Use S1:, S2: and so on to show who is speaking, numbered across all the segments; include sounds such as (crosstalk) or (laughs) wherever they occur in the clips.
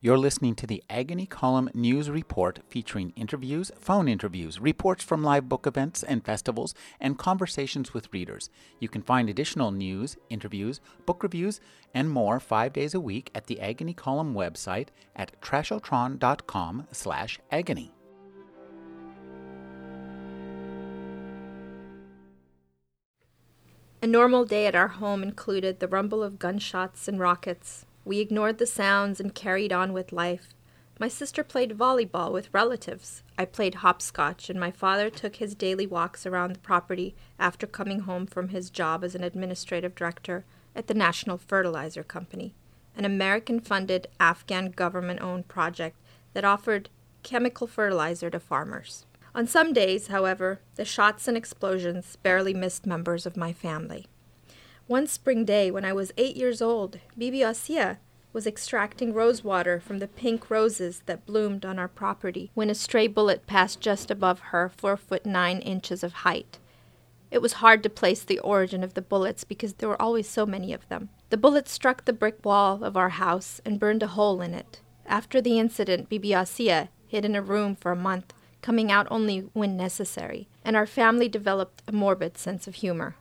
S1: You're listening to the Agony Column News Report featuring interviews, phone interviews, reports from live book events and festivals, and conversations with readers. You can find additional news, interviews, book reviews, and more five days a week at the Agony Column website at trashotron.com slash agony.
S2: A normal day at our home included the rumble of gunshots and rockets, we ignored the sounds and carried on with life. My sister played volleyball with relatives. I played hopscotch, and my father took his daily walks around the property after coming home from his job as an administrative director at the National Fertilizer Company, an American funded, Afghan government owned project that offered chemical fertilizer to farmers. On some days, however, the shots and explosions barely missed members of my family. One spring day, when I was eight years old, Bibi Asia was extracting rose water from the pink roses that bloomed on our property when a stray bullet passed just above her, four foot nine inches of height. It was hard to place the origin of the bullets because there were always so many of them. The bullet struck the brick wall of our house and burned a hole in it. After the incident, Bibi Asia hid in a room for a month, coming out only when necessary, and our family developed a morbid sense of humor.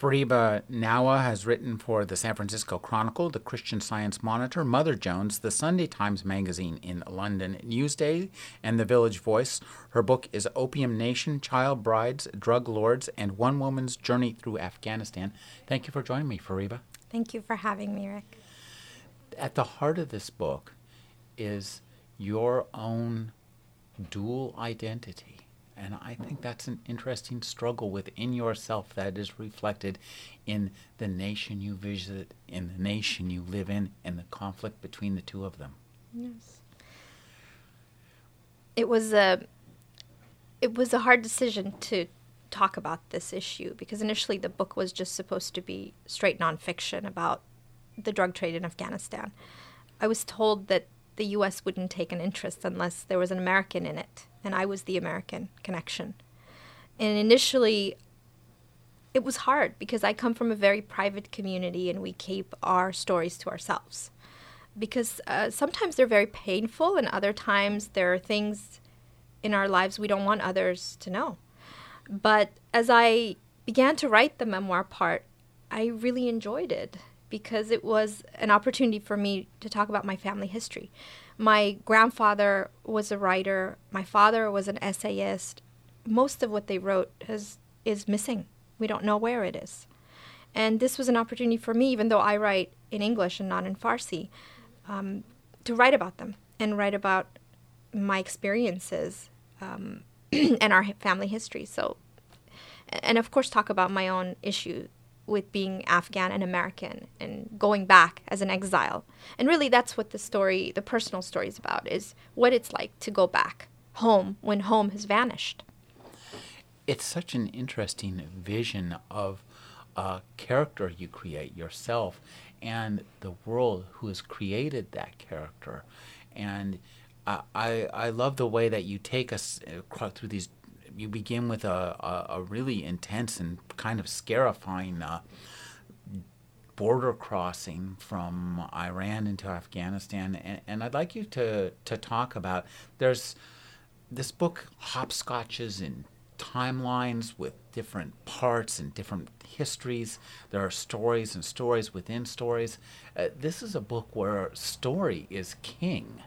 S1: Fariba Nawa has written for the San Francisco Chronicle, the Christian Science Monitor, Mother Jones, the Sunday Times Magazine in London, Newsday, and the Village Voice. Her book is Opium Nation Child Brides, Drug Lords, and One Woman's Journey Through Afghanistan. Thank you for joining me, Fariba.
S2: Thank you for having me, Rick.
S1: At the heart of this book is your own dual identity and I think that's an interesting struggle within yourself that is reflected in the nation you visit, in the nation you live in, and the conflict between the two of them.
S2: Yes. It was a it was a hard decision to talk about this issue because initially the book was just supposed to be straight nonfiction about the drug trade in Afghanistan. I was told that the U.S. wouldn't take an interest unless there was an American in it and I was the American connection. And initially, it was hard because I come from a very private community and we keep our stories to ourselves. Because uh, sometimes they're very painful, and other times there are things in our lives we don't want others to know. But as I began to write the memoir part, I really enjoyed it because it was an opportunity for me to talk about my family history. My grandfather was a writer. My father was an essayist. Most of what they wrote has, is missing. We don't know where it is. And this was an opportunity for me, even though I write in English and not in Farsi, um, to write about them and write about my experiences um, (clears throat) and our family history. So, and of course, talk about my own issue with being Afghan and American and going back as an exile. And really that's what the story, the personal story is about, is what it's like to go back home when home has vanished.
S1: It's such an interesting vision of a character you create yourself and the world who has created that character. And I, I love the way that you take us uh, through these you begin with a, a, a really intense and kind of scarifying uh, border crossing from Iran into Afghanistan, and, and I'd like you to to talk about there's this book hopscotches in timelines with different parts and different histories. There are stories and stories within stories. Uh, this is a book where story is king.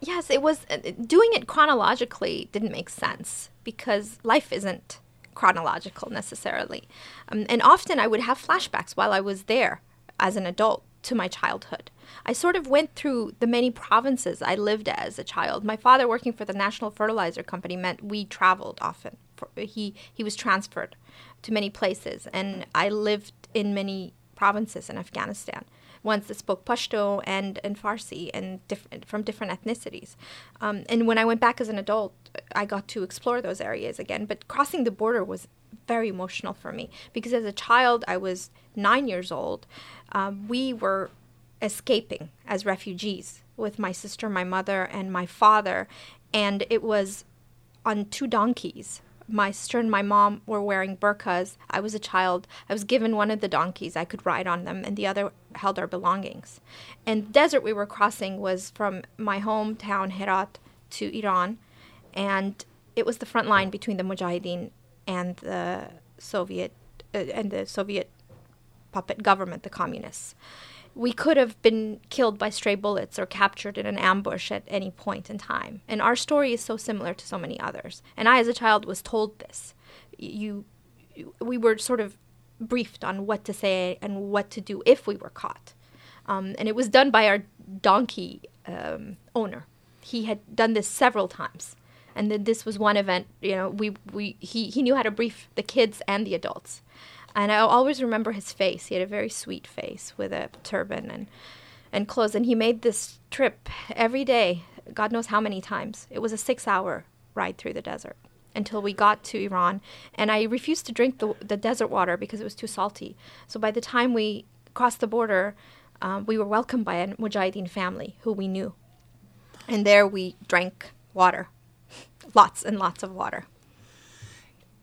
S2: Yes, it was uh, doing it chronologically didn't make sense because life isn't chronological necessarily. Um, and often I would have flashbacks while I was there as an adult to my childhood. I sort of went through the many provinces I lived as a child. My father working for the National Fertilizer Company meant we traveled often. He he was transferred to many places and I lived in many provinces in Afghanistan ones that spoke Pashto and, and Farsi and different from different ethnicities. Um, and when I went back as an adult, I got to explore those areas again. But crossing the border was very emotional for me because as a child, I was nine years old. Um, we were escaping as refugees with my sister, my mother, and my father, and it was on two donkeys my sister and my mom were wearing burqas. I was a child. I was given one of the donkeys. I could ride on them, and the other held our belongings. And the desert we were crossing was from my hometown, Herat, to Iran. And it was the front line between the Mujahideen and the Soviet uh, and the Soviet puppet government, the communists. We could have been killed by stray bullets or captured in an ambush at any point in time. And our story is so similar to so many others. And I, as a child, was told this. You, we were sort of briefed on what to say and what to do if we were caught. Um, and it was done by our donkey um, owner. He had done this several times and then this was one event you know we, we he, he knew how to brief the kids and the adults and i always remember his face. He had a very sweet face with a turban and and clothes. And he made this trip every day god knows how many times. It was a six hour ride through the desert until we got to iran. And i refused to drink the, the desert water because it was too salty. So by the time we crossed the border um, we were welcomed by a mujahideen family who we knew. And there we drank water lots and lots of water.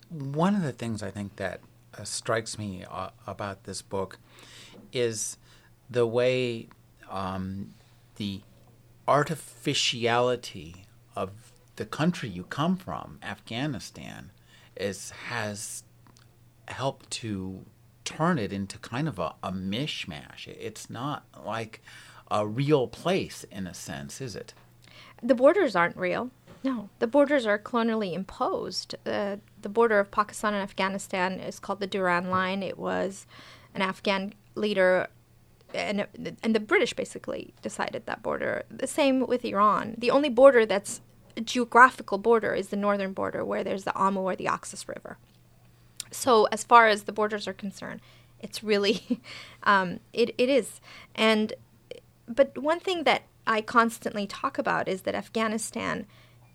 S1: One of the things I think that uh, strikes me uh, about this book is the way um, the artificiality of the country you come from, Afghanistan, is has helped to turn it into kind of a, a mishmash. It's not like a real place in a sense, is it?
S2: The borders aren't real. No, the borders are colonially imposed. Uh, the border of Pakistan and Afghanistan is called the Durand Line. It was an Afghan leader, and and the British basically decided that border. The same with Iran. The only border that's a geographical border is the northern border, where there's the Amu or the Oxus River. So as far as the borders are concerned, it's really, (laughs) um, it it is, and but one thing that I constantly talk about is that Afghanistan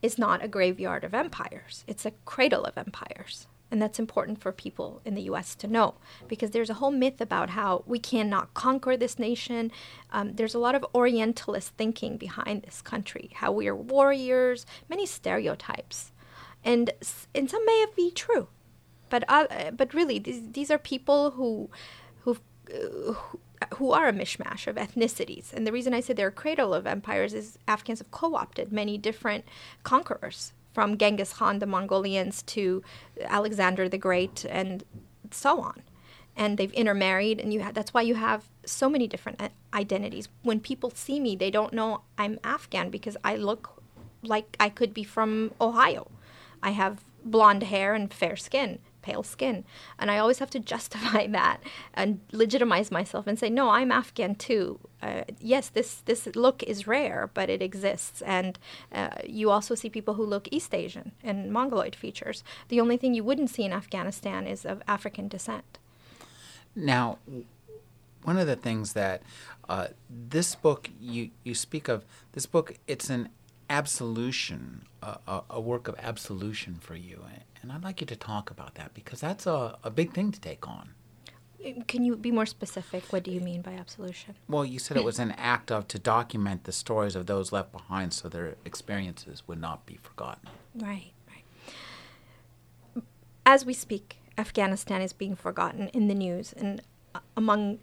S2: is not a graveyard of empires, it's a cradle of empires. And that's important for people in the US to know because there's a whole myth about how we cannot conquer this nation. Um, there's a lot of Orientalist thinking behind this country, how we are warriors, many stereotypes. And, and some may be true. But, uh, but really, these, these are people who, who, uh, who are a mishmash of ethnicities. And the reason I say they're a cradle of empires is Afghans have co opted many different conquerors, from Genghis Khan, the Mongolians, to Alexander the Great, and so on. And they've intermarried, and you ha- that's why you have so many different uh, identities. When people see me, they don't know I'm Afghan because I look like I could be from Ohio. I have blonde hair and fair skin pale skin. And I always have to (laughs) justify that and legitimize myself and say, no, I'm Afghan too. Uh, yes, this, this look is rare, but it exists. And uh, you also see people who look East Asian and Mongoloid features. The only thing you wouldn't see in Afghanistan is of African descent.
S1: Now, one of the things that uh, this book you, you speak of, this book, it's an absolution, a, a, work of absolution for you. And I'd like you to talk about that because that's a, a big thing to take on.
S2: Can you be more specific? What do you mean by absolution?
S1: Well, you said it was an act of to document the stories of those left behind so their experiences would not be forgotten.
S2: Right, right. As we speak, Afghanistan is being forgotten in the news and uh, among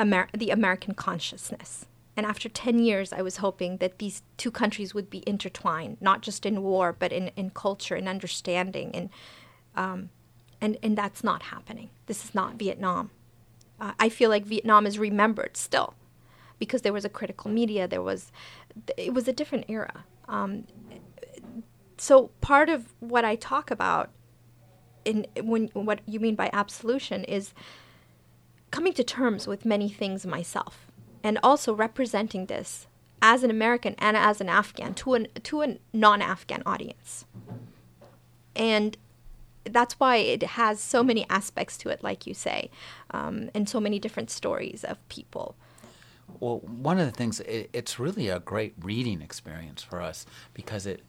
S2: Amer- the American consciousness. And after 10 years, I was hoping that these two countries would be intertwined, not just in war, but in, in culture and understanding. And, um, and, and that's not happening. This is not Vietnam. Uh, I feel like Vietnam is remembered still because there was a critical media. There was, it was a different era. Um, so part of what I talk about in when what you mean by absolution is coming to terms with many things myself and also representing this as an American and as an Afghan to an to a non-Afghan audience. And that's why it has so many aspects to it, like you say, um, and so many different stories of people.
S1: Well, one of the things it, it's really a great reading experience for us because it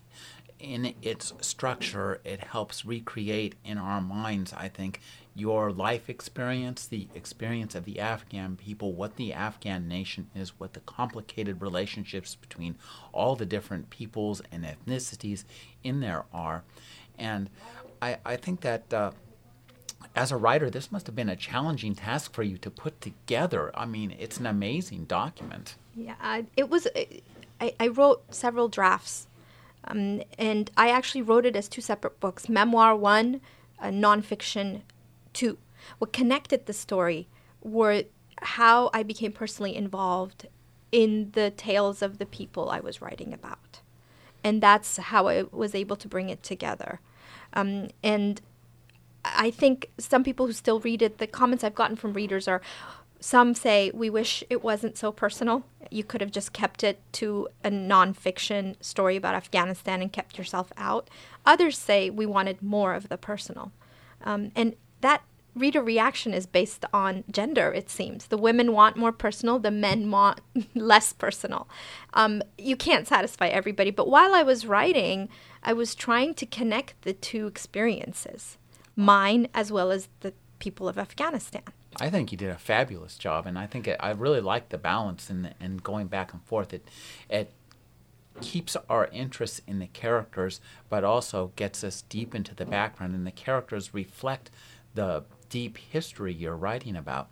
S1: in its structure, it helps recreate in our minds, I think, your life experience, the experience of the Afghan people, what the Afghan nation is, what the complicated relationships between all the different peoples and ethnicities in there are. And I, I think that uh, as a writer, this must have been a challenging task for you to put together. I mean, it's an amazing document.
S2: Yeah, it was. I, I wrote several drafts, um, and I actually wrote it as two separate books: memoir one, uh, nonfiction two. What connected the story were how I became personally involved in the tales of the people I was writing about, and that's how I was able to bring it together. Um, and I think some people who still read it, the comments I've gotten from readers are some say we wish it wasn't so personal. You could have just kept it to a nonfiction story about Afghanistan and kept yourself out. Others say we wanted more of the personal. Um, and that reader reaction is based on gender, it seems. The women want more personal, the men want (laughs) less personal. Um, you can't satisfy everybody, but while I was writing, I was trying to connect the two experiences mine as well as the people of Afghanistan.
S1: I think you did a fabulous job, and I think it, I really like the balance and and going back and forth. It it keeps our interest in the characters, but also gets us deep into the background, and the characters reflect the deep history you're writing about.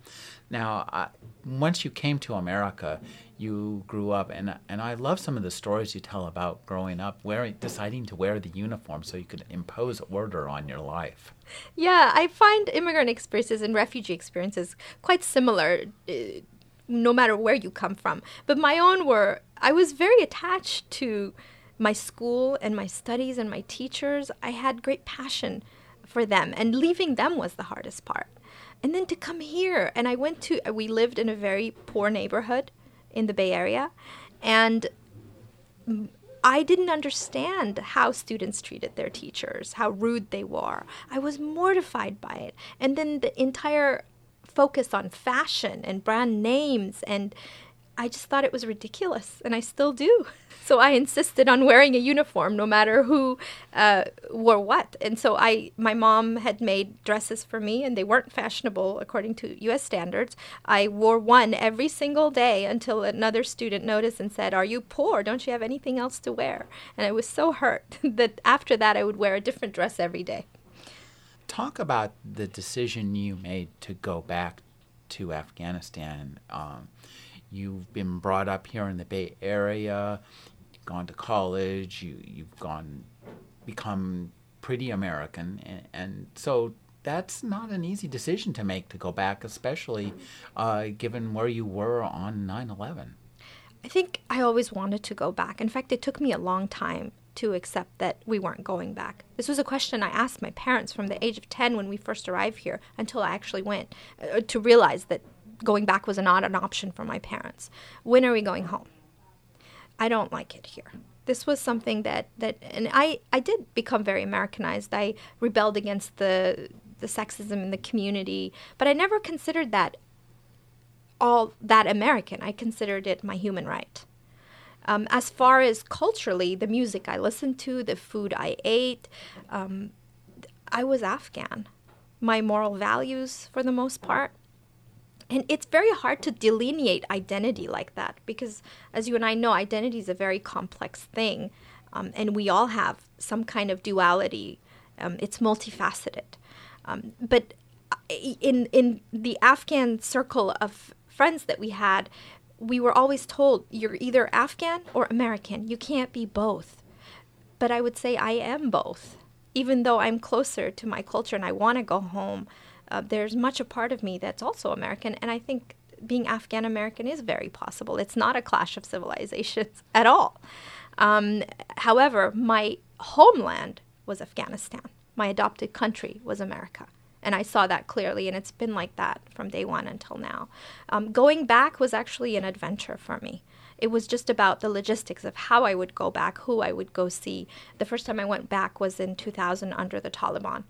S1: Now, I, once you came to America, you grew up, and and I love some of the stories you tell about growing up, wearing, deciding to wear the uniform so you could impose order on your life.
S2: Yeah, I find immigrant experiences and refugee experiences quite similar. Uh, no matter where you come from. But my own were, I was very attached to my school and my studies and my teachers. I had great passion for them, and leaving them was the hardest part. And then to come here, and I went to, we lived in a very poor neighborhood in the Bay Area, and I didn't understand how students treated their teachers, how rude they were. I was mortified by it. And then the entire focus on fashion and brand names and I just thought it was ridiculous, and I still do. (laughs) So I insisted on wearing a uniform, no matter who uh, wore what. And so I, my mom had made dresses for me, and they weren't fashionable according to U.S. standards. I wore one every single day until another student noticed and said, "Are you poor? Don't you have anything else to wear?" And I was so hurt (laughs) that after that I would wear a different dress every day.
S1: Talk about the decision you made to go back to Afghanistan. Um, you've been brought up here in the Bay Area, gone to college, you, you've gone, become pretty American. And, and so that's not an easy decision to make to go back, especially uh, given where you were on 9 11.
S2: I think I always wanted to go back. In fact, it took me a long time to accept that we weren't going back. This was a question I asked my parents from the age of 10 when we first arrived here until I actually went uh, to realize that going back was not an option for my parents. When are we going home? I don't like it here. This was something that, that and I, I did become very Americanized. I rebelled against the the sexism in the community, but I never considered that all that American. I considered it my human right. Um, as far as culturally, the music I listened to, the food I ate, um, I was Afghan. My moral values, for the most part, and it's very hard to delineate identity like that because, as you and I know, identity is a very complex thing. Um, and we all have some kind of duality. Um, it's multifaceted. Um, but uh, in, in the Afghan circle of friends that we had, we were always told you're either Afghan or American. You can't be both. But I would say I am both. Even though I'm closer to my culture and I want to go home, uh, there's much a part of me that's also American, and I think being Afghan American is very possible. It's not a clash of civilizations (laughs) at all. Um, however, my homeland was Afghanistan. My adopted country was America. And I saw that clearly, and it's been like that from day one until now. Um, going back was actually an adventure for me. It was just about the logistics of how I would go back, who I would go see. The first time I went back was in 2000 under the Taliban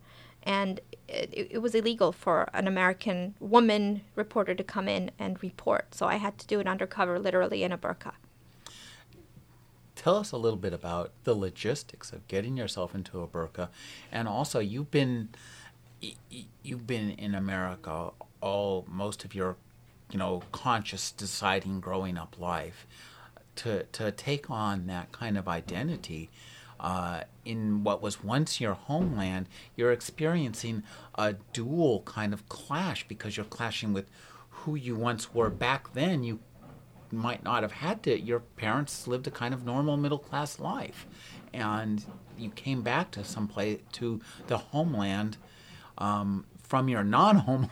S2: and it, it, was illegal for an American woman reporter to come in and report. So I had to do it undercover, literally in a burqa.
S1: Tell us a little bit about the logistics of getting yourself into a burqa, and also you've been you've been in America all most of your you know conscious deciding growing up life to to take on that kind of identity uh, in what was once your homeland, you're experiencing a dual kind of clash because you're clashing with who you once were back then. You might not have had to. Your parents lived a kind of normal middle class life, and you came back to some place to the homeland um, from your non-homeland.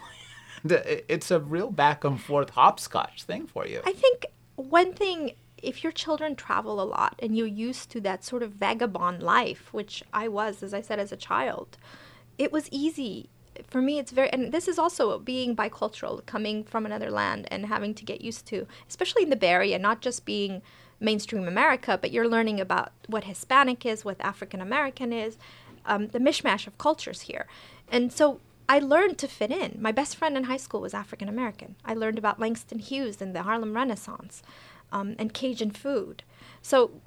S1: (laughs) it's a real back and forth hopscotch thing for you.
S2: I think one thing if your children travel a lot and you're used to that sort of vagabond life, which I was, as I said, as a child, it was easy. For me, it's very, and this is also being bicultural, coming from another land and having to get used to, especially in the Bay Area, not just being mainstream America, but you're learning about what Hispanic is, what African American is, um, the mishmash of cultures here. And so I learned to fit in. My best friend in high school was African American. I learned about Langston Hughes and the Harlem Renaissance um, and Cajun food. So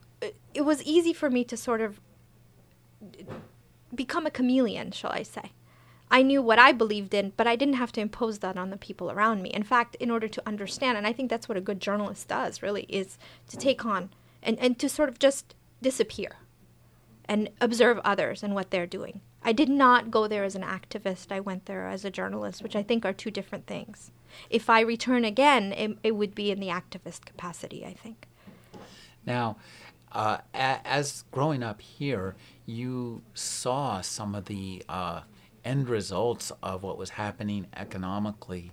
S2: it was easy for me to sort of become a chameleon, shall I say. I knew what I believed in, but I didn't have to impose that on the people around me. In fact, in order to understand, and I think that's what a good journalist does really, is to take on and, and to sort of just disappear and observe others and what they're doing. I did not go there as an activist. I went there as a journalist, which I think are two different things. If I return again, it, it would be in the activist capacity, I think.
S1: Now, uh, a- as growing up here, you saw some of the uh, end results of what was happening economically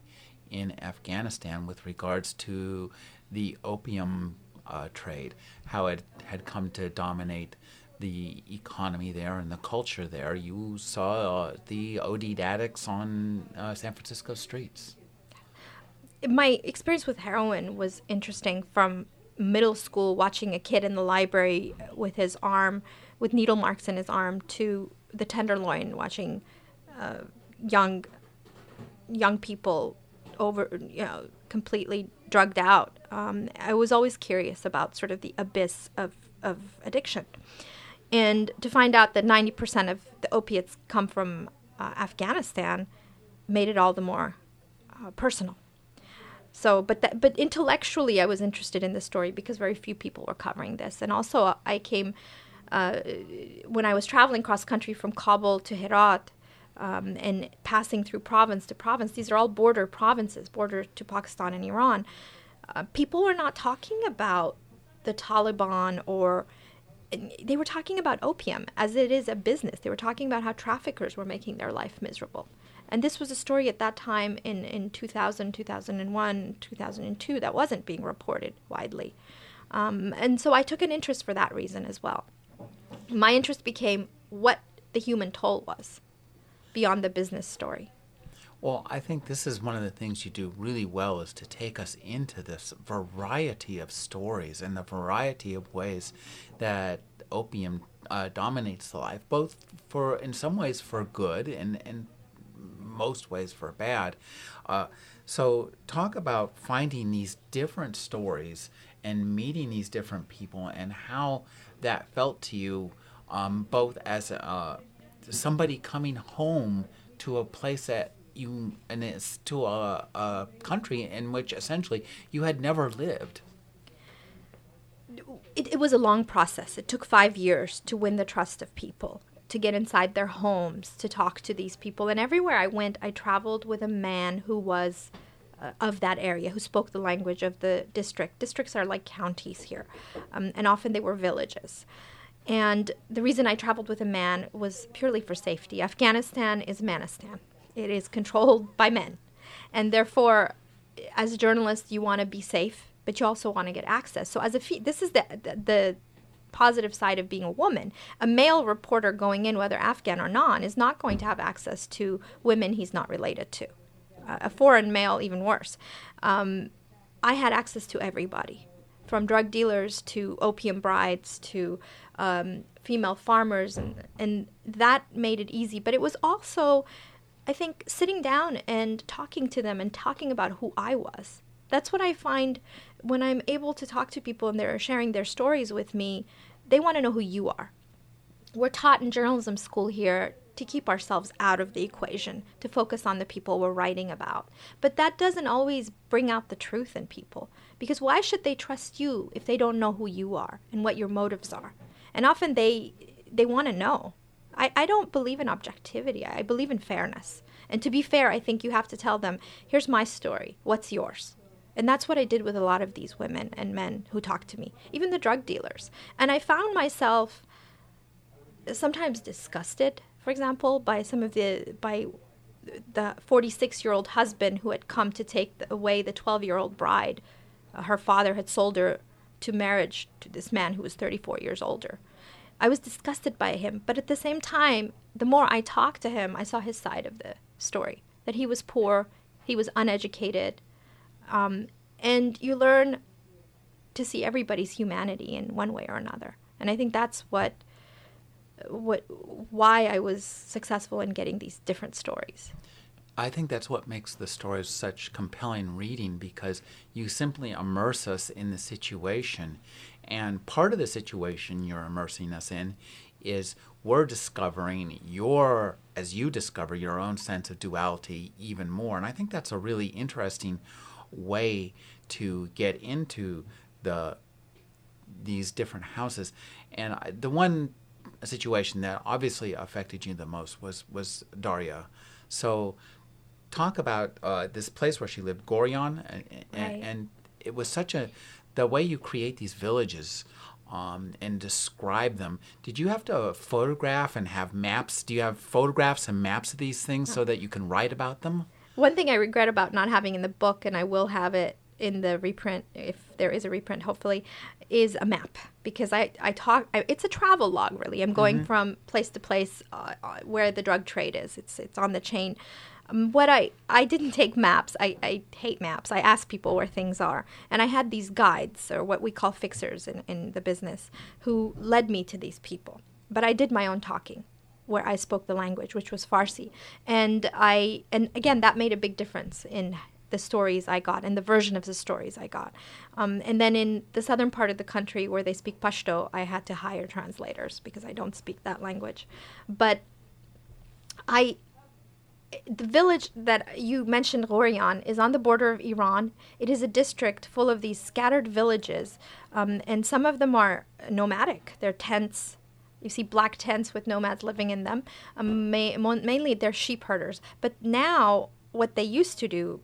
S1: in Afghanistan with regards to the opium uh, trade, how it had come to dominate the economy there and the culture there. You saw uh, the OD addicts on uh, San Francisco streets.
S2: My experience with heroin was interesting from middle school, watching a kid in the library with his arm, with needle marks in his arm, to the Tenderloin, watching uh, young young people over, you know, completely drugged out. Um, I was always curious about sort of the abyss of, of addiction. And to find out that 90% of the opiates come from uh, Afghanistan made it all the more uh, personal. So, but that, but intellectually, I was interested in the story because very few people were covering this, and also I came uh, when I was traveling cross country from Kabul to Herat, um, and passing through province to province. These are all border provinces, border to Pakistan and Iran. Uh, people were not talking about the Taliban or they were talking about opium as it is a business. They were talking about how traffickers were making their life miserable. And this was a story at that time in, in 2000, 2001, 2002 that wasn't being reported widely. Um, and so I took an interest for that reason as well. My interest became what the human toll was beyond the business story.
S1: Well, I think this is one of the things you do really well is to take us into this variety of stories and the variety of ways that opium uh, dominates the life, both for in some ways for good and in most ways for bad. Uh, so, talk about finding these different stories and meeting these different people and how that felt to you, um, both as somebody coming home to a place that you and it's to a, a country in which essentially you had never lived.
S2: It, it was a long process. It took five years to win the trust of people, to get inside their homes, to talk to these people. And everywhere I went, I traveled with a man who was uh, of that area, who spoke the language of the district. Districts are like counties here, um, and often they were villages. And the reason I traveled with a man was purely for safety. Afghanistan is Manistan. It is controlled by men. And therefore, as a journalist, you want to be safe, but you also want to get access. So, as a fe- this is the, the, the positive side of being a woman. A male reporter going in, whether Afghan or non, is not going to have access to women he's not related to. Uh, a foreign male, even worse. Um, I had access to everybody, from drug dealers to opium brides to um, female farmers, and, and that made it easy. But it was also I think sitting down and talking to them and talking about who I was. That's what I find when I'm able to talk to people and they're sharing their stories with me. They want to know who you are. We're taught in journalism school here to keep ourselves out of the equation, to focus on the people we're writing about. But that doesn't always bring out the truth in people. Because why should they trust you if they don't know who you are and what your motives are? And often they they want to know. I, I don't believe in objectivity. I believe in fairness. And to be fair, I think you have to tell them, here's my story. What's yours? And that's what I did with a lot of these women and men who talked to me, even the drug dealers. And I found myself sometimes disgusted, for example, by some of the by the 46 year old husband who had come to take away the 12 year old bride. Uh, her father had sold her to marriage to this man who was 34 years older. I was disgusted by him, but at the same time, the more I talked to him, I saw his side of the story that he was poor, he was uneducated, um, and you learn to see everybody's humanity in one way or another. And I think that's what what why I was successful in getting these different stories.
S1: I think that's what makes the stories such compelling reading because you simply immerse us in the situation. And part of the situation you're immersing us in is we're discovering your, as you discover your own sense of duality even more. And I think that's a really interesting way to get into the these different houses. And I, the one situation that obviously affected you the most was was Daria. So, talk about uh, this place where she lived, Ghorian, and,
S2: right.
S1: and, it was such a the way you create these villages. Um, and describe them. Did you have to photograph and have maps? Do you have photographs and maps of these things so that you can write about them?
S2: One thing I regret about not having in the book, and I will have it in the reprint, if there is a reprint, hopefully, is a map because I, I talk. I, it's a travel log, really. I'm going mm-hmm. from place to place uh, uh, where the drug trade is. It's it's on the chain. Um, what I I didn't take maps. I, I hate maps. I ask people where things are, and I had these guides or what we call fixers in in the business who led me to these people. But I did my own talking where I spoke the language, which was Farsi, and I and again that made a big difference in the stories I got and the version of the stories I got. Um, and then in the southern part of the country where they speak Pashto, I had to hire translators because I don't speak that language. But I the village that you mentioned, Ghorian, is on the border of Iran. It is a district full of these scattered villages, um, and some of them are nomadic. They're tents. You see black tents with nomads living in them. Um, may, mainly, they're sheep herders. But now, what they used to do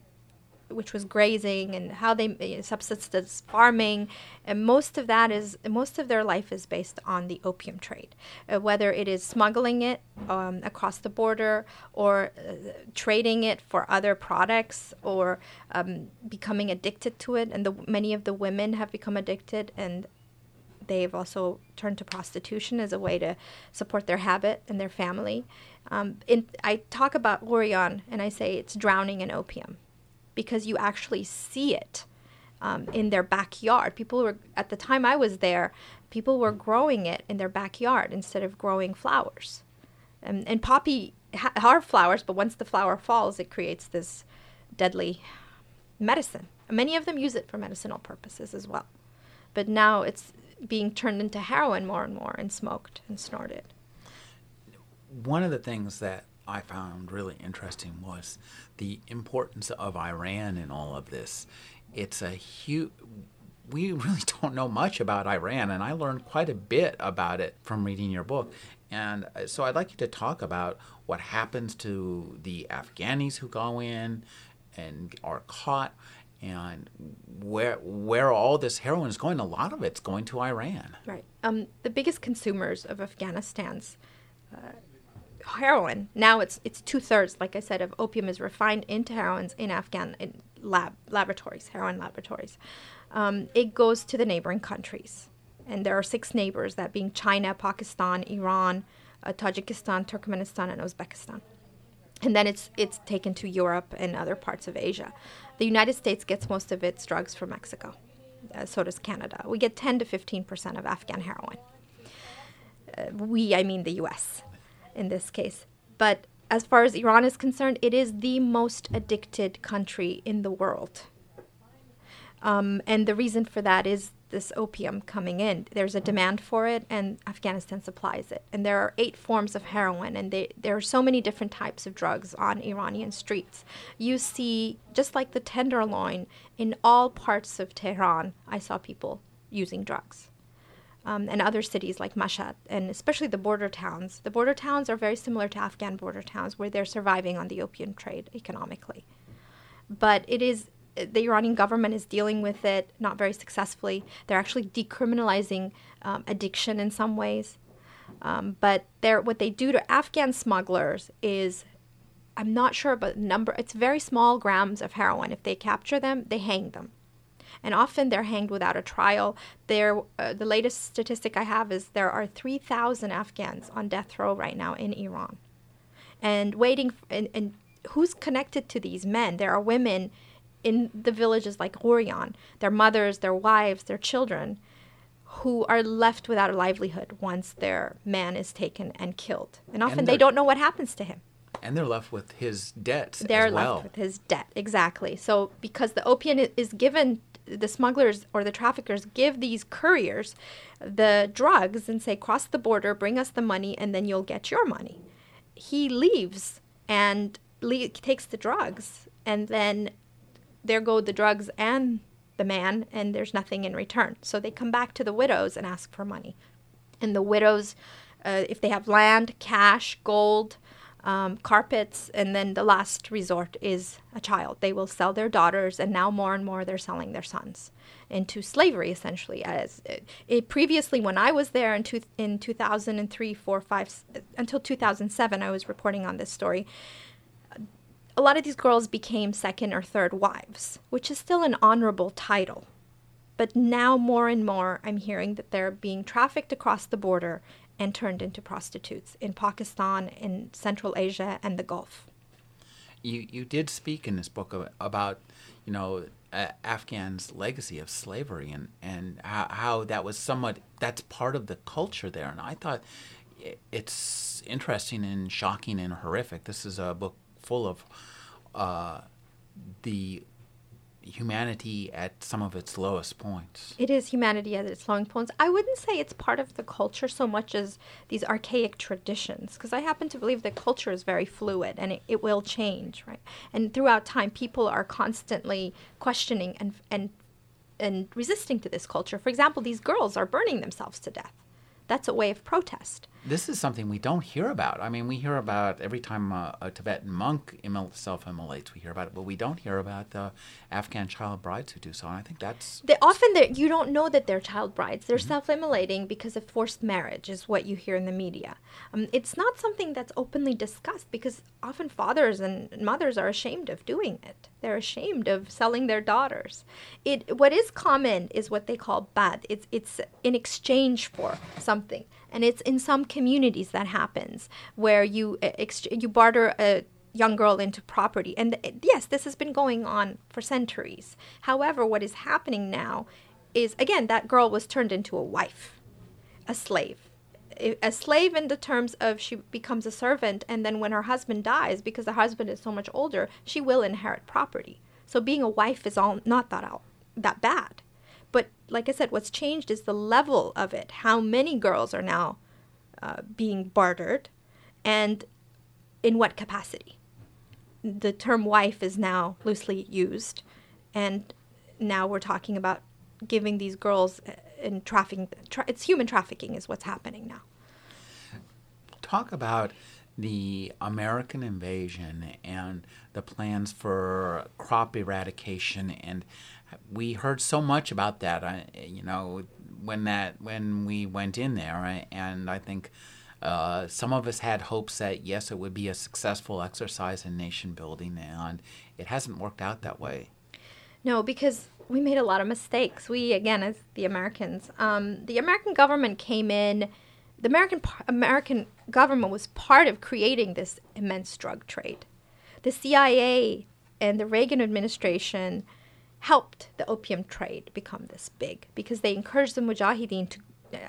S2: which was grazing and how they know, subsistence farming, and most of that is most of their life is based on the opium trade, uh, whether it is smuggling it um, across the border or uh, trading it for other products or um, becoming addicted to it. And the, many of the women have become addicted and. They've also turned to prostitution as a way to support their habit and their family. Um, in, I talk about Ghorian and I say it's drowning in opium because you actually see it um, in their backyard. People were, at the time I was there, people were growing it in their backyard instead of growing flowers. And, and poppy ha- are flowers, but once the flower falls, it creates this deadly medicine. Many of them use it for medicinal purposes as well. But now it's being turned into heroin more and more and smoked and snorted.
S1: One of the things that I found really interesting was the importance of Iran in all of this. It's a huge. We really (laughs) don't know much about Iran, and I learned quite a bit about it from reading your book. And uh, so I'd like you to talk about what happens to the Afghanis who go in and are caught, and where where all this heroin is going. A lot of it's going to Iran.
S2: Right. Um, the biggest consumers of Afghanistan's uh, heroin now it's it's two thirds like i said of opium is refined into heroin in afghan in lab laboratories heroin laboratories um, it goes to the neighboring countries and there are six neighbors that being china pakistan iran uh, tajikistan turkmenistan and uzbekistan and then it's it's taken to europe and other parts of asia the united states gets most of its drugs from mexico uh, so does canada we get 10 to 15 percent of afghan heroin uh, we i mean the us in this case. But as far as Iran is concerned, it is the most addicted country in the world. Um, and the reason for that is this opium coming in. There's a demand for it, and Afghanistan supplies it. And there are eight forms of heroin, and they, there are so many different types of drugs on Iranian streets. You see, just like the tenderloin, in all parts of Tehran, I saw people using drugs. um, and other cities like Mashhad, and especially the border towns. The border towns are very similar to Afghan border towns, where they're surviving on the opium trade economically. But it is the Iranian government is dealing with it not very successfully. They're actually decriminalizing um, addiction in some ways. Um, but what they do to Afghan smugglers is, I'm not sure about number. It's very small grams of heroin. If they capture them, they hang them and often they're hanged without a trial. There, uh, the latest statistic I have is there are 3,000 Afghans on death row right now in Iran, and waiting. and, and who's connected to these men? There are women in the villages like Ghorian, their mothers, their wives, their children, who are left without a livelihood once their man is taken and killed. And often and they don't know what happens to him.
S1: And they're left with his debts.
S2: They're
S1: well.
S2: left with his debt, exactly. So because the opium is given the smugglers or the traffickers give these couriers the drugs and say, cross the border, bring us the money, and then you'll get your money. He leaves and le- takes the drugs, and then there go the drugs and the man, and there's nothing in return. So they come back to the widows and ask for money. And the widows, uh, if they have land, cash, gold, um, carpets, and then the last resort is a child. They will sell their daughters, and now more and more they're selling their sons into slavery, essentially. As it, it previously, when I was there in two, in 2003, four, five, until 2007, I was reporting on this story. A lot of these girls became second or third wives, which is still an honorable title. But now, more and more, I'm hearing that they're being trafficked across the border and turned into prostitutes in Pakistan, in Central Asia, and the Gulf.
S1: You you did speak in this book about you know uh, Afghans' legacy of slavery and and how, how that was somewhat that's part of the culture there, and I thought it's interesting and shocking and horrific. This is a book full of uh, the humanity at some of its lowest points.
S2: It is humanity at its lowest points. I wouldn't say it's part of the culture so much as these archaic traditions, because I happen to believe that culture is very fluid and it, it will change, right? And throughout time, people are constantly questioning and and and resisting to this culture. For example, these girls are burning themselves to death. That's a way of protest
S1: this is something we don't hear about. I mean, we hear about every time a, a Tibetan monk self-immolates, we hear about it, but we don't hear about the Afghan child brides who do so. And I think that's
S2: they, often you don't know that they're child brides. They're mm-hmm. self-immolating because of forced marriage, is what you hear in the media. Um, it's not something that's openly discussed because often fathers and mothers are ashamed of doing it. They're ashamed of selling their daughters. It what is common is what they call baad. It's it's in exchange for something and it's in some communities that happens where you ex- you barter a young girl into property. And th- yes this has been going on for centuries. However what is happening now is again that girl was turned into a wife a slave. A slave in the terms of she becomes a servant and then when her husband dies because the husband is so much older she will inherit property. So being a wife is all not that out that bad like I said, what's changed is the level of it. How many girls are now uh, being bartered, and in what capacity? The term wife is now loosely used, and now we're talking about giving these girls uh, in trafficking. Tra- it's human trafficking is what's happening now.
S1: Talk about the American invasion and the plans for crop eradication and we heard so much about that. Uh, you know, when that when we went in there, and I think uh, some of us had hopes that yes, it would be a successful exercise in nation building, and it hasn't worked out that way.
S2: No, because we made a lot of mistakes. We again, as the Americans, um, the American government came in. The American American government was part of creating this immense drug trade. The CIA and the Reagan administration helped the opium trade become this big because they encouraged the mujahideen to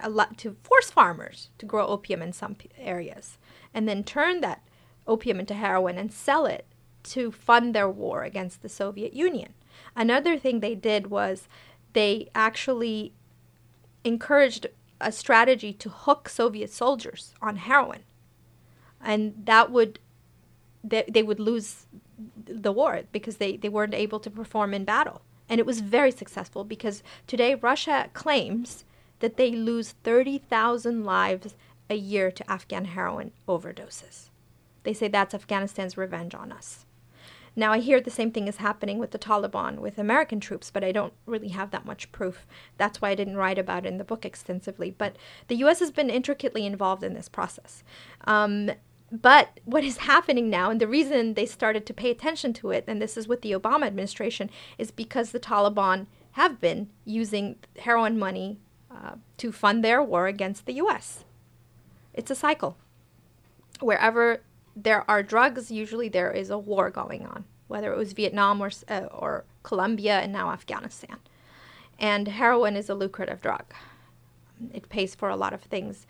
S2: uh, lot to force farmers to grow opium in some areas and then turn that opium into heroin and sell it to fund their war against the Soviet Union. Another thing they did was they actually encouraged a strategy to hook Soviet soldiers on heroin. And that would they, they would lose the war because they, they weren't able to perform in battle. And it was very successful because today Russia claims that they lose 30,000 lives a year to Afghan heroin overdoses. They say that's Afghanistan's revenge on us. Now, I hear the same thing is happening with the Taliban, with American troops, but I don't really have that much proof. That's why I didn't write about it in the book extensively. But the U.S. has been intricately involved in this process. Um, but what is happening now, and the reason they started to pay attention to it, and this is with the Obama administration, is because the Taliban have been using heroin money uh, to fund their war against the U.S. It's a cycle. Wherever there are drugs, usually there is a war going on, whether it was Vietnam or, uh, or Colombia and now Afghanistan. And heroin is a lucrative drug. It pays for a lot of things.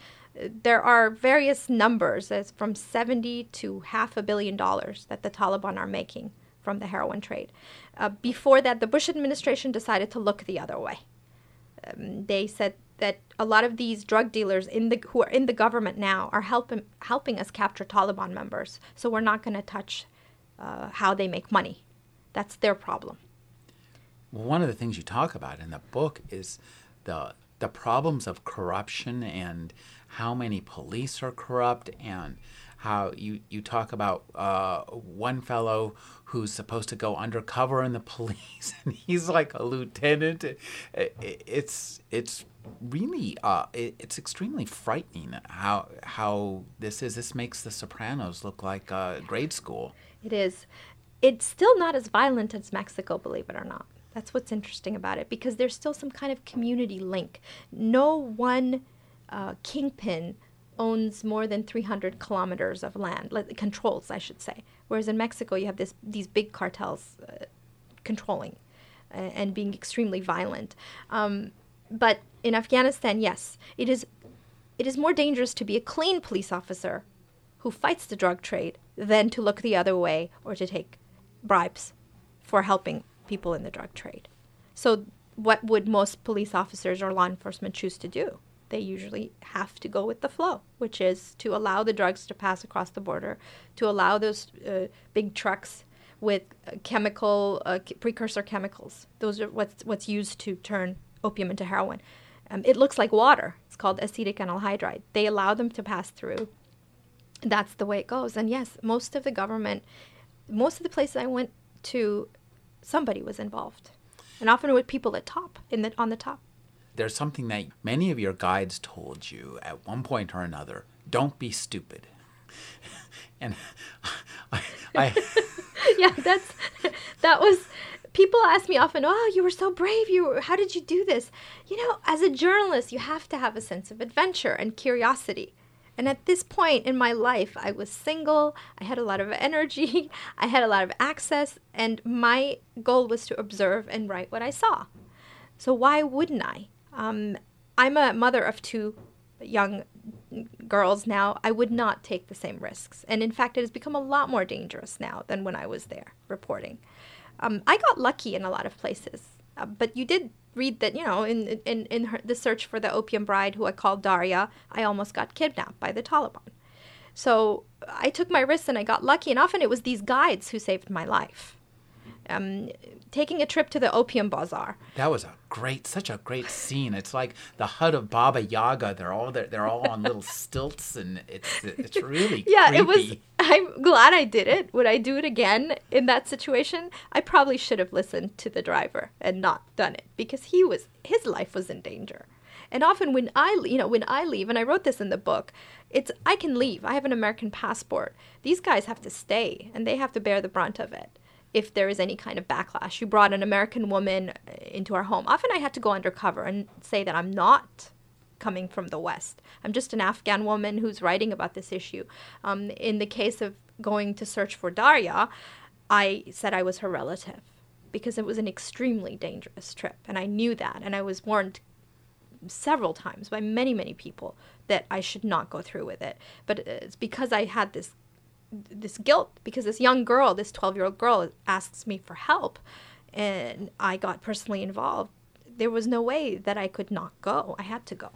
S2: There are various numbers, as from 70 to half a billion dollars that the Taliban are making from the heroin trade. Uh, before that, the Bush administration decided to look the other way. Um, they said that a lot of these drug dealers in the who are in the government now are helping helping us capture Taliban members. So we're not going to touch uh, how they make money. That's their problem.
S1: One of the things you talk about in the book is the the problems of corruption and how many police are corrupt and how you, you talk about uh, one fellow who's supposed to go undercover in the (laughs) police and he's like a lieutenant. It's it's really uh, it's extremely frightening how how this is. This makes The Sopranos look like uh, grade school.
S2: It is. It's still not as violent as Mexico, believe it or not. That's what's interesting about it because there's still some kind of community link. No one uh, kingpin owns more than 300 kilometers of land, controls, I should say. Whereas in Mexico, you have this these big cartels uh, controlling uh, and being extremely violent. Um, but in Afghanistan, yes, it is it is more dangerous to be a clean police officer who fights the drug trade than to look the other way or to take bribes for helping people in the drug trade. So, what would most police officers or law enforcement choose to do? They usually have to go with the flow, which is to allow the drugs to pass across the border, to allow those uh, big trucks with uh, chemical uh, precursor chemicals. Those are what's what's used to turn opium into heroin. Um, it looks like water. It's called acetic anhydride. They allow them to pass through. That's the way it goes. And yes, most of the government, most of the places I went to, somebody was involved, and often with people at top in the on the top.
S1: There's something that many of your guides told you at one point or another. Don't be stupid. (laughs) and (laughs) I, I (laughs)
S2: yeah, that's that was people ask me often, "Oh, you were so brave. You were, how did you do this?" You know, as a journalist, you have to have a sense of adventure and curiosity. And at this point in my life, I was single, I had a lot of energy, I had a lot of access, and my goal was to observe and write what I saw. So why wouldn't I? Um, I'm a mother of two young girls now. I would not take the same risks. And in fact, it has become a lot more dangerous now than when I was there reporting. Um, I got lucky in a lot of places, uh, but you did read that you know in in in her, the search for the opium bride who I called Daria, I almost got kidnapped by the Taliban. So I took my risks and I got lucky, and often it was these guides who saved my life um, taking a trip to the opium bazaar.
S1: That was a great, such a great scene. It's like the hut of Baba Yaga. They're all they're, they're all on little stilts, and it's it's really (laughs)
S2: yeah.
S1: Creepy.
S2: It was. (laughs) I'm glad I did it. Would I do it again in that situation? I probably should have listened to the driver and not done it because he was his life was in danger. And often when I, you know, when I leave, and I wrote this in the book, it's I can leave. I have an American passport. These guys have to stay, and they have to bear the brunt of it if there is any kind of backlash. You brought an American woman uh, into our home. Often I had to go undercover and say that I'm not coming from the West. I'm just an Afghan woman who's writing about this issue. Um, in the case of going to search for Daria, I said I was her relative because it was an extremely dangerous trip. And I knew that. And I was warned several times by many, many people that I should not go through with it. But it's because I had this this guilt because this young girl, this 12 year old girl, asks me for help, and I got personally involved. There was no way that I could not go. I had to go.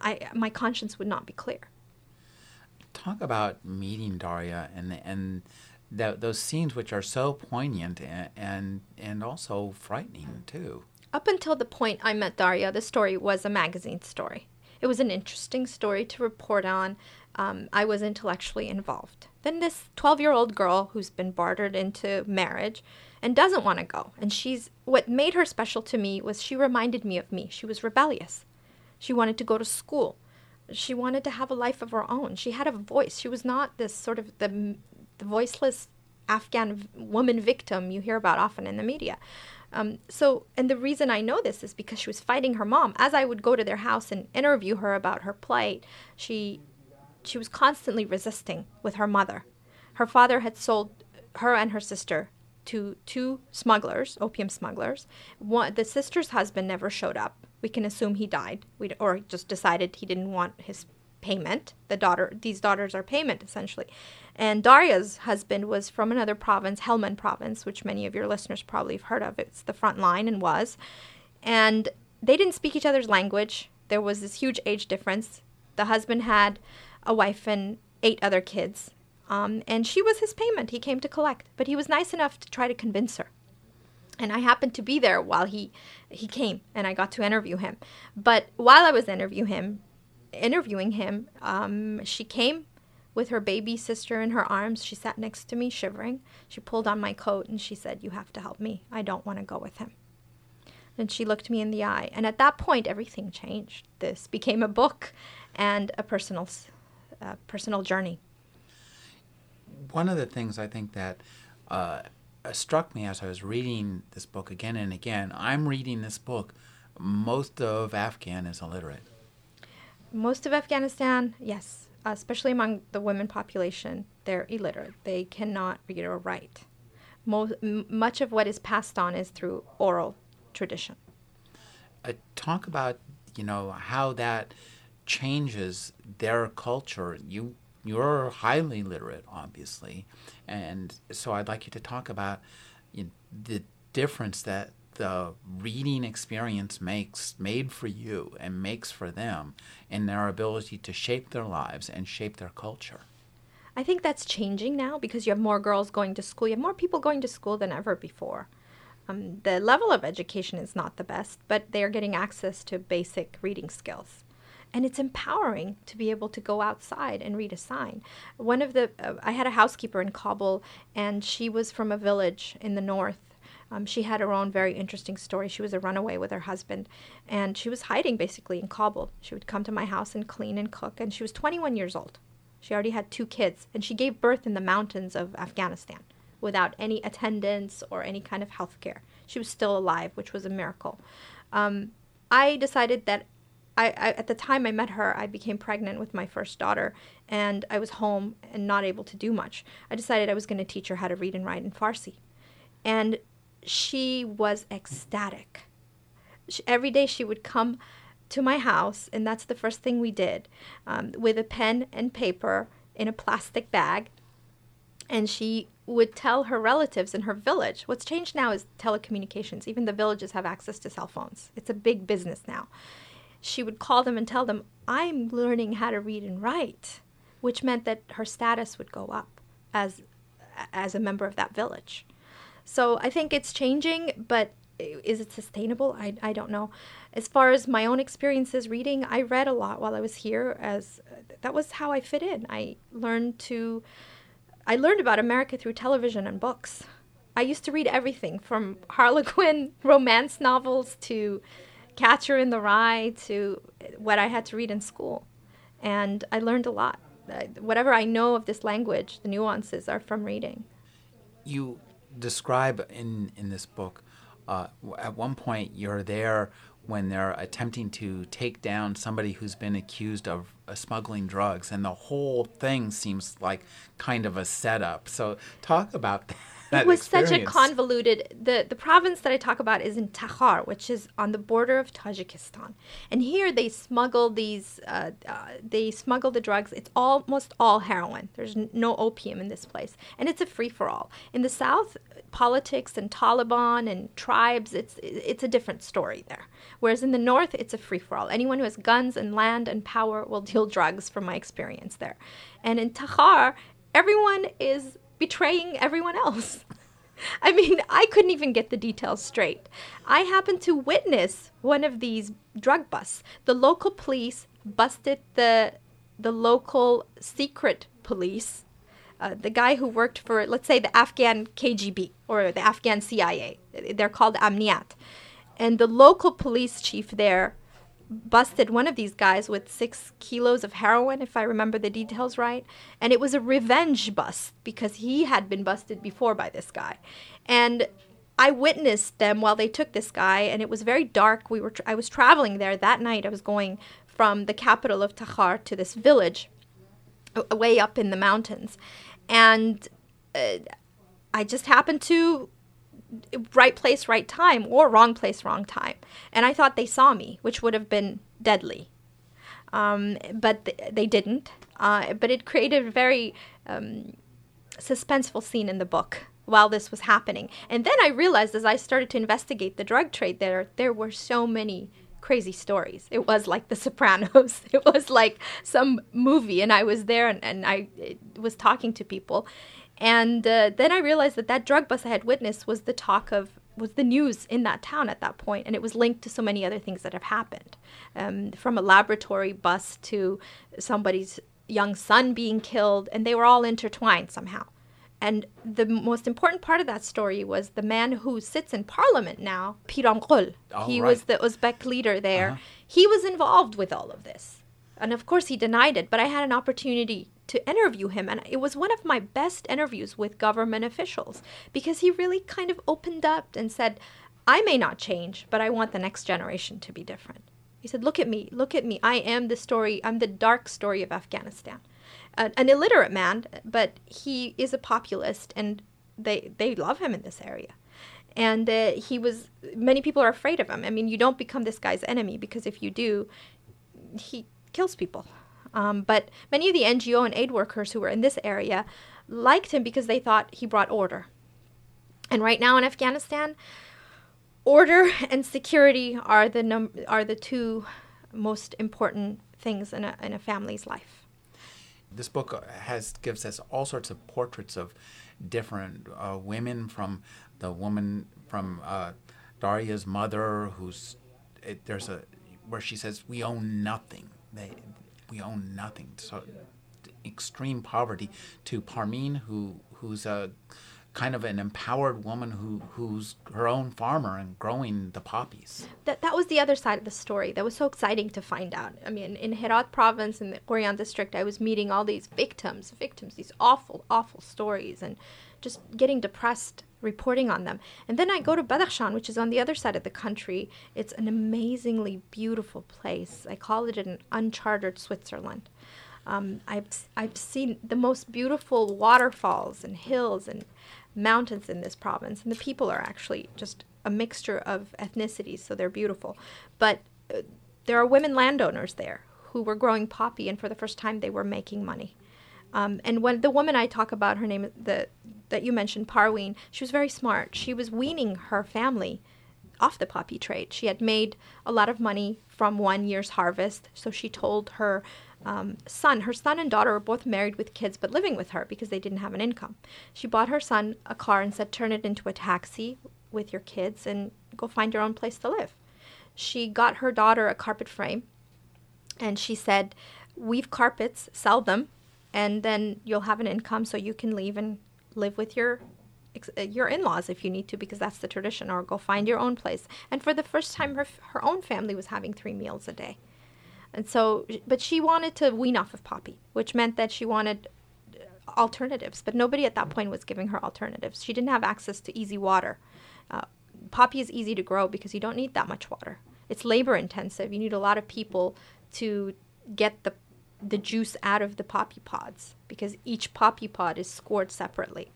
S2: I my conscience would not be clear.
S1: Talk about meeting Daria and and those scenes which are so poignant and, and and also frightening too.
S2: Up until the point I met Daria, the story was a magazine story. It was an interesting story to report on. Um, I was intellectually involved. Then this 12 year old girl who's been bartered into marriage and doesn't want to go. And she's what made her special to me was she reminded me of me. She was rebellious. She wanted to go to school. She wanted to have a life of her own. She had a voice. She was not this sort of the, the voiceless Afghan woman victim you hear about often in the media. Um, so, and the reason I know this is because she was fighting her mom. As I would go to their house and interview her about her plight, she she was constantly resisting with her mother. Her father had sold her and her sister to two smugglers, opium smugglers. One, the sister's husband never showed up. We can assume he died, we, or just decided he didn't want his payment. The daughter, these daughters are payment essentially. And Daria's husband was from another province, Helmand province, which many of your listeners probably have heard of. It's the front line and was. And they didn't speak each other's language. There was this huge age difference. The husband had a wife and eight other kids. Um, and she was his payment. He came to collect. But he was nice enough to try to convince her. And I happened to be there while he he came and I got to interview him. But while I was interview him, interviewing him, um, she came with her baby sister in her arms. She sat next to me, shivering. She pulled on my coat and she said, You have to help me. I don't want to go with him. And she looked me in the eye. And at that point, everything changed. This became a book and a personal, uh, personal journey.
S1: One of the things I think that uh, struck me as I was reading this book again and again, I'm reading this book. Most of Afghan is illiterate.
S2: Most of Afghanistan, yes, especially among the women population, they're illiterate. They cannot read or write. Most, m- much of what is passed on is through oral tradition.
S1: Uh, talk about you know how that changes their culture. You you're highly literate, obviously, and so I'd like you to talk about you know, the difference that the reading experience makes made for you and makes for them in their ability to shape their lives and shape their culture.
S2: I think that's changing now because you have more girls going to school. You have more people going to school than ever before. Um, the level of education is not the best, but they are getting access to basic reading skills. And it's empowering to be able to go outside and read a sign. One of the, uh, I had a housekeeper in Kabul, and she was from a village in the north um, she had her own very interesting story. She was a runaway with her husband, and she was hiding basically in Kabul. She would come to my house and clean and cook, and she was 21 years old. She already had two kids, and she gave birth in the mountains of Afghanistan without any attendance or any kind of health care. She was still alive, which was a miracle. Um, I decided that I, I, at the time I met her, I became pregnant with my first daughter, and I was home and not able to do much. I decided I was going to teach her how to read and write in Farsi. And she was ecstatic. She, every day she would come to my house, and that's the first thing we did um, with a pen and paper in a plastic bag. And she would tell her relatives in her village. What's changed now is telecommunications. Even the villages have access to cell phones. It's a big business now. She would call them and tell them, I'm learning how to read and write, which meant that her status would go up as, as a member of that village. So I think it's changing, but is it sustainable? I, I don't know. As far as my own experiences reading, I read a lot while I was here as that was how I fit in. I learned to I learned about America through television and books. I used to read everything from Harlequin (laughs) romance novels to Catcher in the Rye to what I had to read in school. And I learned a lot. Whatever I know of this language, the nuances are from reading.
S1: You describe in in this book. Uh, at one point, you're there when they're attempting to take down somebody who's been accused of uh, smuggling drugs, and the whole thing seems like kind of a setup. So, talk about that
S2: it was experience. such a convoluted the the province that I talk about is in Takhar, which is on the border of Tajikistan. And here they smuggle these uh, uh, they smuggle the drugs. It's almost all heroin. There's n- no opium in this place, and it's a free for all. In the south, politics and Taliban and tribes, it's it's a different story there. Whereas in the north, it's a free for all. Anyone who has guns and land and power will deal drugs, from my experience there. And in Takhar, everyone is betraying everyone else. (laughs) I mean, I couldn't even get the details straight. I happened to witness one of these drug busts. The local police busted the the local secret police, uh, the guy who worked for, let's say, the Afghan KGB or the Afghan CIA. They're called Amniyat. And the local police chief there busted one of these guys with six kilos of heroin, if I remember the details right. And it was a revenge bust because he had been busted before by this guy. And I witnessed them while they took this guy, and it was very dark. We were tra- I was traveling there that night. I was going from the capital of Takhar to this village, way up in the mountains, and uh, I just happened to right place, right time, or wrong place, wrong time. And I thought they saw me, which would have been deadly. Um, but th- they didn't. Uh, but it created a very um, suspenseful scene in the book while this was happening. And then I realized as I started to investigate the drug trade there, there were so many crazy stories. It was like The Sopranos. (laughs) It was like some movie, and I was there and, and I was talking to people. And uh, then I realized that that drug bust I had witnessed was the talk of was the news in that town at that point, and it was linked to so many other things that have happened, um, from a laboratory bust to somebody's young son being killed, and they were all intertwined somehow. And the most important part of that story was the man who sits in parliament now, Piramgul. He
S1: right.
S2: was the Uzbek leader there.
S1: Uh-huh.
S2: He was involved with all of this. And of course, he denied it, but I had an opportunity to interview him. And it was one of my best interviews with government officials because he really kind of opened up and said, I may not change, but I want the next generation to be different. He said, Look at me, look at me. I am the story, I'm the dark story of Afghanistan. Uh, an illiterate man, but he is a populist and they, they love him in this area and uh, he was many people are afraid of him i mean you don't become this guy's enemy because if you do he kills people um, but many of the ngo and aid workers who were in this area liked him because they thought he brought order and right now in afghanistan order and security are the num- are the two most important things in a, in a family's life
S1: This book has gives us all sorts of portraits of different uh, women from the woman from uh, Daria's mother, who's it, there's a where she says we own nothing. They we own nothing. So extreme poverty to Parmeen, who who's a kind of an empowered woman who who's her own farmer and growing the poppies.
S2: that that was the other side of the story that was so exciting to find out. I mean, in Herat province in the Ghorian district, I was meeting all these victims, victims, these awful, awful stories, and just getting depressed reporting on them. And then I go to Badakhshan, which is on the other side of the country. It's an amazingly beautiful place. I call it an uncharted Switzerland. Um, I've I've seen the most beautiful waterfalls and hills and mountains in this province, and the people are actually just a mixture of ethnicities, so they're beautiful. But uh, there are women landowners there who were growing poppy, and for the first time, they were making money. Um, and when the woman I talk about, her name the that you mentioned, Parween, she was very smart. She was weaning her family off the poppy trade. She had made a lot of money from one year's harvest, so she told her um, son, her son and daughter were both married with kids but living with her because they didn't have an income. She bought her son a car and said, Turn it into a taxi with your kids and go find your own place to live. She got her daughter a carpet frame and she said, Weave carpets, sell them, and then you'll have an income so you can leave and live with your uh, your in-laws if you need to because that's the tradition or go find your own place and for the first time her, her own family was having three meals a day and so but she wanted to wean off of poppy which meant that she wanted uh, alternatives but nobody at that point was giving her alternatives. She didn't have access to easy water. Uh, poppy is easy to grow because you don't need that much water. It's labor intensive. You need a lot of people to get the the juice out of the poppy pods because each poppy pod is scored separately.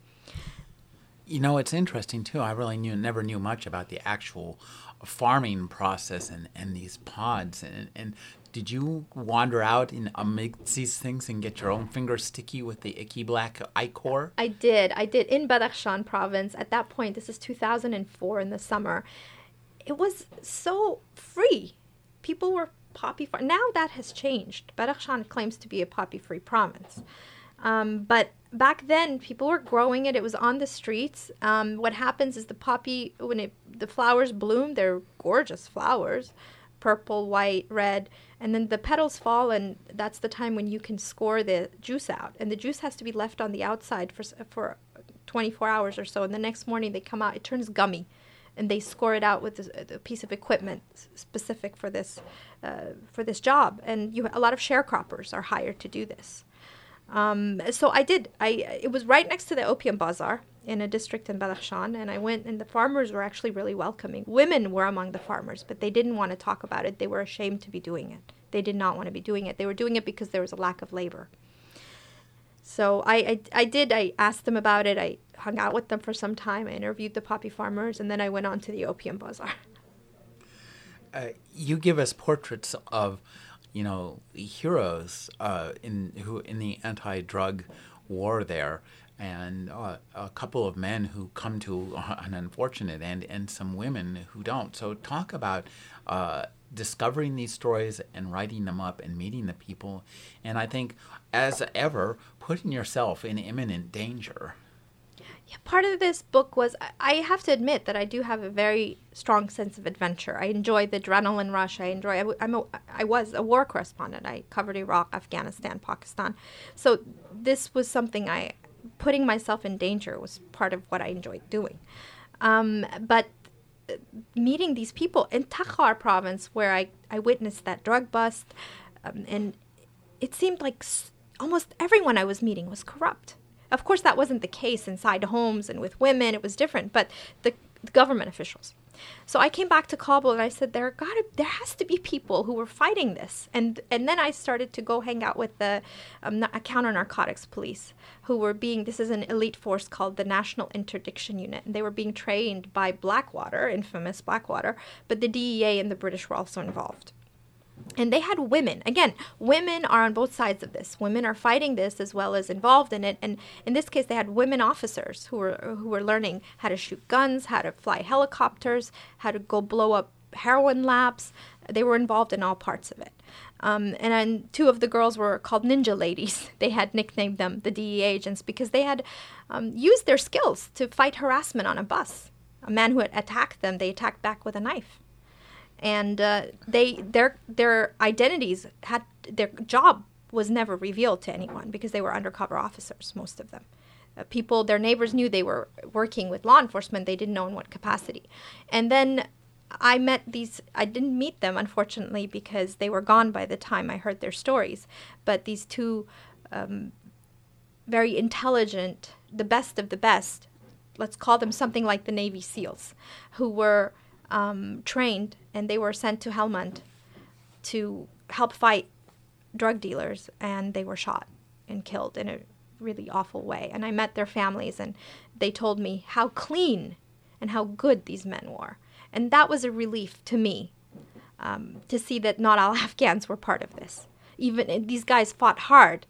S1: You know, it's interesting too. I really knew never knew much about the actual farming process and, and these pods. And, and did you wander out in amidst these things and get your own fingers sticky with the icky black ichor?
S2: I did. I did in Badakhshan province. At that point, this is 2004 in the summer. It was so free. People were poppy farm. Now that has changed. Badakhshan claims to be a poppy free province. Um, but back then, people were growing it. It was on the streets. Um, what happens is the poppy, when it, the flowers bloom, they're gorgeous flowers purple, white, red, and then the petals fall, and that's the time when you can score the juice out. And the juice has to be left on the outside for, for 24 hours or so. And the next morning they come out, it turns gummy and they score it out with a, a piece of equipment specific for this uh, for this job. And you, a lot of sharecroppers are hired to do this. Um, so I did. I it was right next to the opium bazaar in a district in Badakhshan, and I went, and the farmers were actually really welcoming. Women were among the farmers, but they didn't want to talk about it. They were ashamed to be doing it. They did not want to be doing it. They were doing it because there was a lack of labor. So I, I, I did. I asked them about it. I hung out with them for some time. I interviewed the poppy farmers, and then I went on to the opium bazaar.
S1: Uh, you give us portraits of, you know, heroes uh, in who in the anti-drug war there, and uh, a couple of men who come to an unfortunate end, and some women who don't. So talk about uh, discovering these stories and writing them up and meeting the people, and I think, as ever, putting yourself in imminent danger.
S2: Part of this book was I have to admit that I do have a very strong sense of adventure. I enjoy the adrenaline rush. I enjoy. I, I'm a, I was a war correspondent. I covered Iraq, Afghanistan, Pakistan. So this was something I putting myself in danger was part of what I enjoyed doing. Um, but uh, meeting these people in Takhar province, where I, I witnessed that drug bust, um, and it seemed like almost everyone I was meeting was corrupt. Of course, that wasn't the case inside homes and with women, it was different, but the, the government officials. So I came back to Kabul and I said there got there has to be people who were fighting this, and and then I started to go hang out with the um, counter narcotics police who were being this is an elite force called the National Interdiction Unit, and they were being trained by Blackwater, infamous Blackwater, but the DEA and the British were also involved and they had women. Again women are on both sides of this. Women are fighting this as well as involved in it. And in this case they had women officers who were who were learning how to shoot guns how to fly helicopters how to go blow up heroin labs. They were involved in all parts of it. Um, and two of the girls were called ninja ladies. (laughs) They had nicknamed them the dea agents because they had um, used their skills to fight harassment on a bus. A man who had attacked them they attacked back with a knife and uh, they their their identities had their job was never revealed to anyone because they were undercover officers most of them. Uh, people their neighbors knew they were working with law enforcement. They didn't know in what capacity. And then i met these i didn't meet them unfortunately because they were gone by the time i heard their stories. But these two um, very intelligent the best of the best let's call them something like the navy seals who were um, trained and they were sent to Helmand to help fight drug dealers, and they were shot and killed in a really awful way. And I met their families, and they told me how clean and how good these men were. And that was a relief to me um, to see that not all (laughs) Afghans were part of this. Even these guys fought hard,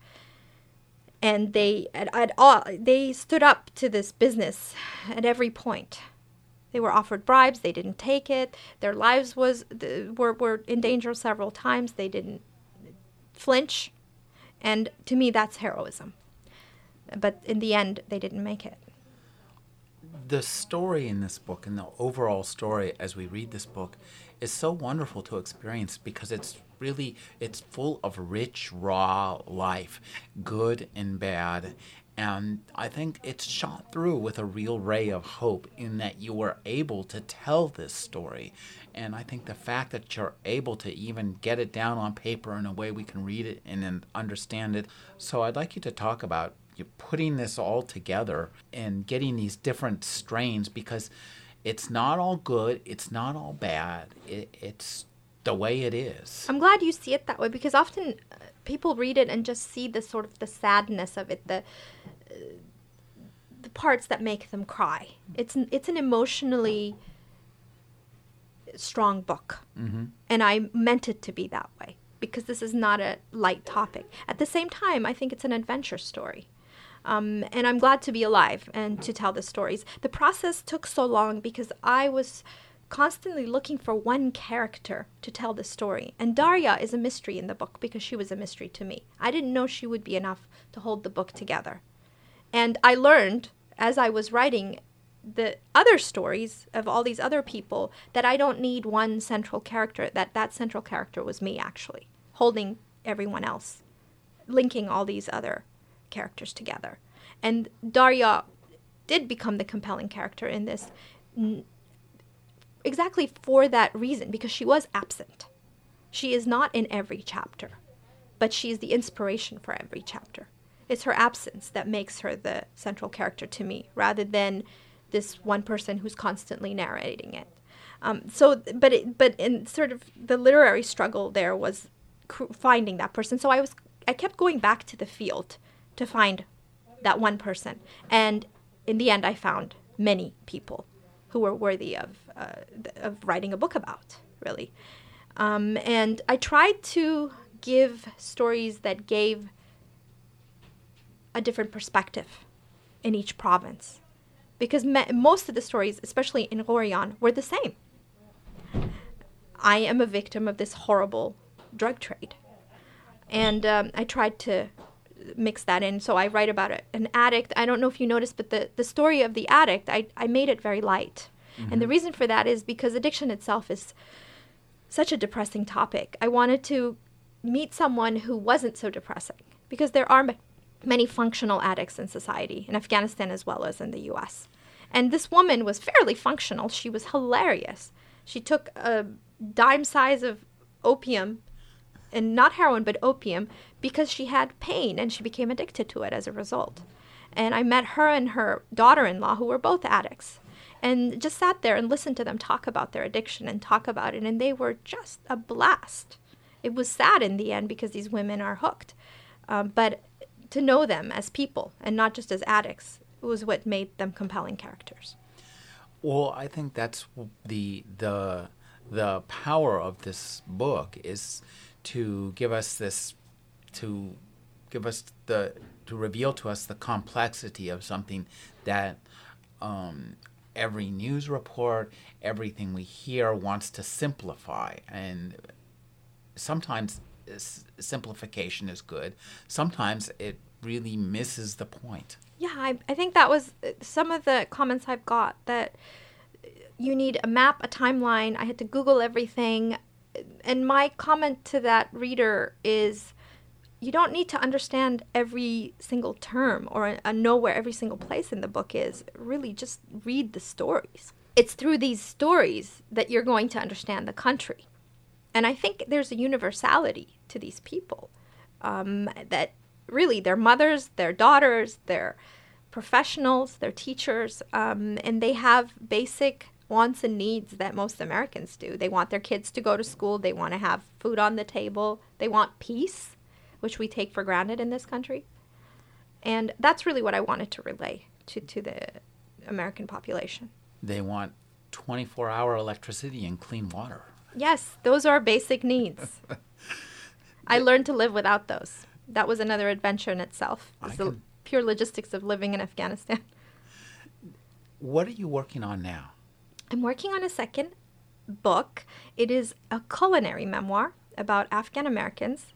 S2: and they at, at all they stood up to this business at every point. They were offered bribes. They didn't take it. Their lives was were were in danger several times. They didn't flinch, and to me, that's heroism. But in the end, they didn't make it.
S1: The story in this book and the overall story as we read this book is so wonderful to experience because it's really it's full of rich raw life good and bad and I think it's shot through with a real ray of hope in that you were able to tell this story. And I think the fact that you're able to even get it down on paper in a way we can read it and then understand it. So I'd like you to talk about you putting this all together and getting these different strains because it's not all good, it's not all bad. It, it's the way it is.
S2: I'm glad you see it that way because often uh, people read it and just see the sort of the sadness of it, the uh, the parts that make them cry. It's it's an emotionally strong book, mm-hmm. and I meant it to be that way because this is not a light topic. At the same time, I think it's an adventure story. Um, and I'm glad to be alive and to tell the stories. The process took so long because I was constantly looking for one character to tell the story. And Darya is a mystery in the book because she was a mystery to me. I didn't know she would be enough to hold the book together. And I learned as I was writing the other stories of all these other people that I don't need one central character, that that central character was me actually, holding everyone else, linking all these other characters together. And Darya did become the compelling character in this exactly for that reason, because she was absent. She is not in every chapter, but she is the inspiration for every chapter. It's her absence that makes her the central character to me, rather than this one person who's constantly narrating it. Um, so, but it, but in sort of the literary struggle there was cr- finding that person. So I was I kept going back to the field to find that one person, and in the end, I found many people who were worthy of uh, of writing a book about. Really, um, and I tried to give stories that gave a different perspective in each province because me- most of the stories, especially in Ghorian, were the same. I am a victim of this horrible drug trade. And um, I tried to mix that in. So I write about it, an addict. I don't know if you noticed, but the, the story of the addict, I, I made it very light. Mm-hmm. And the reason for that is because addiction itself is such a depressing topic. I wanted to meet someone who wasn't so depressing because there are many functional addicts in society, in Afghanistan as well as in the US. And this woman was fairly functional. She was hilarious. She took a dime size of opium, and not heroin, but opium, because she had pain and she became addicted to it as a result. And I met her and her daughter in law, who were both addicts, and just sat there and listened to them talk about their addiction and talk about it. And they were just a blast. It was sad in the end because these women are hooked. Um, but to know them as people and not just as addicts was what made them compelling characters.
S1: Well, I think that's the the the power of this book is to give us this to give us the to reveal to us the complexity of something that um, every news report, everything we hear wants to simplify, and sometimes simplification is good. Sometimes it really misses the point.
S2: Yeah, I, I think that was uh, some of the comments I've got that you need a map, a timeline. I had to Google everything. And my comment to that reader is you don't need to understand every single term or uh, know where every single place in the book is. Really, just read the stories. It's through these stories that you're going to understand the country. And I think there's a universality to these people um, that really their mothers, their daughters, their professionals, their teachers, um, and they have basic wants and needs that most Americans do. They want their kids to go to school, they want to have food on the table, they want peace, which we take for granted in this country. And that's really what I wanted to relay to, to the American population.
S1: They want 24 hour electricity and clean water.
S2: Yes, those are basic needs. (laughs) I learned to live without those that was another adventure in itself. It's the pure logistics of living in Afghanistan. (laughs)
S1: What are you working on now?
S2: I'm working on a second book. It is a culinary memoir about Afghan Americans,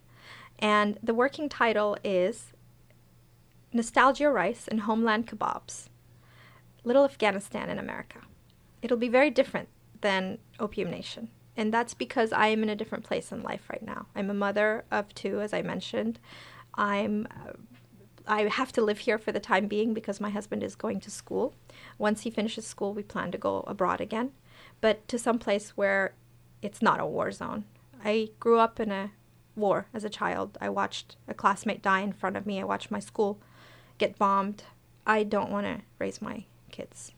S2: and the working title is Nostalgia Rice and Homeland Kebabs Little Afghanistan in America. It'll be very different than Opium Nation. And that's because I am in a different place in life right now. I'm a mother of two, as I mentioned. I'm uh, I have to live here for the time being because my husband is going to school. Once he finishes school, we plan to go abroad again, but to some place where it's not a war zone. I grew up in a war as a child. I watched a classmate die in front of me. I watched my school get bombed. I don't want to raise my kids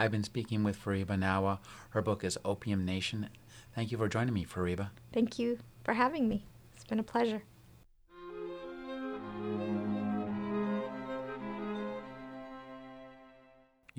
S1: I've been speaking with Fariba Nawa. Her book is Opium Nation. Thank you for joining me, Fariba.
S2: Thank you for having me. It's been a pleasure.